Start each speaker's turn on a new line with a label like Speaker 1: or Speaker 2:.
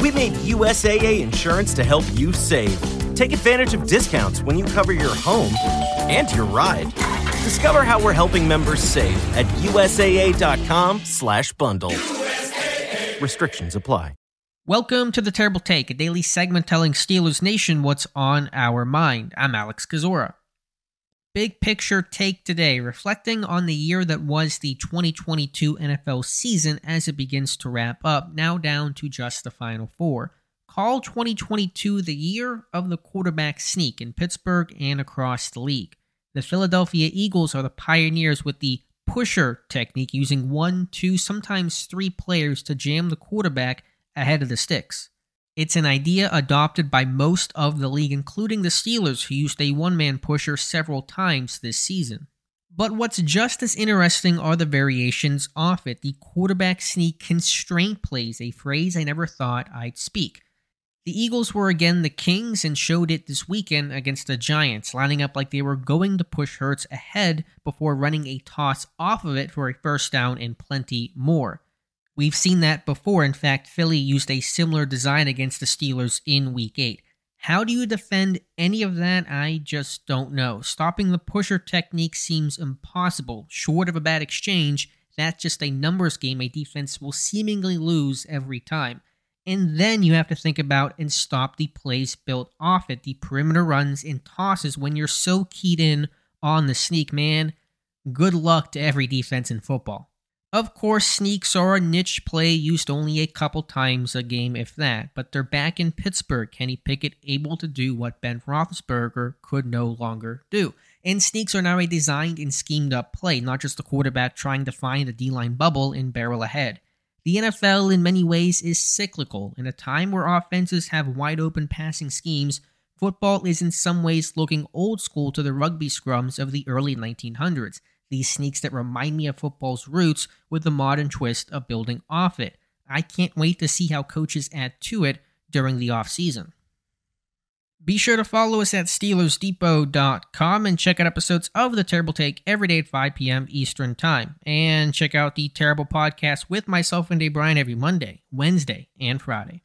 Speaker 1: We made USAA insurance to help you save. Take advantage of discounts when you cover your home and your ride. Discover how we're helping members save at USAA.com/bundle. USAA. Restrictions apply.
Speaker 2: Welcome to the Terrible Take, a daily segment telling Steelers Nation what's on our mind. I'm Alex Kozora. Big picture take today, reflecting on the year that was the 2022 NFL season as it begins to wrap up, now down to just the final four. Call 2022 the year of the quarterback sneak in Pittsburgh and across the league. The Philadelphia Eagles are the pioneers with the pusher technique, using one, two, sometimes three players to jam the quarterback ahead of the sticks. It's an idea adopted by most of the league, including the Steelers, who used a one man pusher several times this season. But what's just as interesting are the variations off it. The quarterback sneak constraint plays, a phrase I never thought I'd speak. The Eagles were again the Kings and showed it this weekend against the Giants, lining up like they were going to push Hurts ahead before running a toss off of it for a first down and plenty more. We've seen that before. In fact, Philly used a similar design against the Steelers in week 8. How do you defend any of that? I just don't know. Stopping the pusher technique seems impossible. Short of a bad exchange, that's just a numbers game a defense will seemingly lose every time. And then you have to think about and stop the plays built off it, the perimeter runs and tosses when you're so keyed in on the sneak, man. Good luck to every defense in football. Of course, sneaks are a niche play used only a couple times a game, if that, but they're back in Pittsburgh. Kenny Pickett able to do what Ben Roethlisberger could no longer do. And sneaks are now a designed and schemed up play, not just the quarterback trying to find a D line bubble and barrel ahead. The NFL, in many ways, is cyclical. In a time where offenses have wide open passing schemes, football is in some ways looking old school to the rugby scrums of the early 1900s these sneaks that remind me of football's roots with the modern twist of building off it. I can't wait to see how coaches add to it during the offseason. Be sure to follow us at SteelersDepot.com and check out episodes of The Terrible Take every day at 5 p.m. Eastern Time. And check out the Terrible Podcast with myself and Dave Bryan every Monday, Wednesday, and Friday.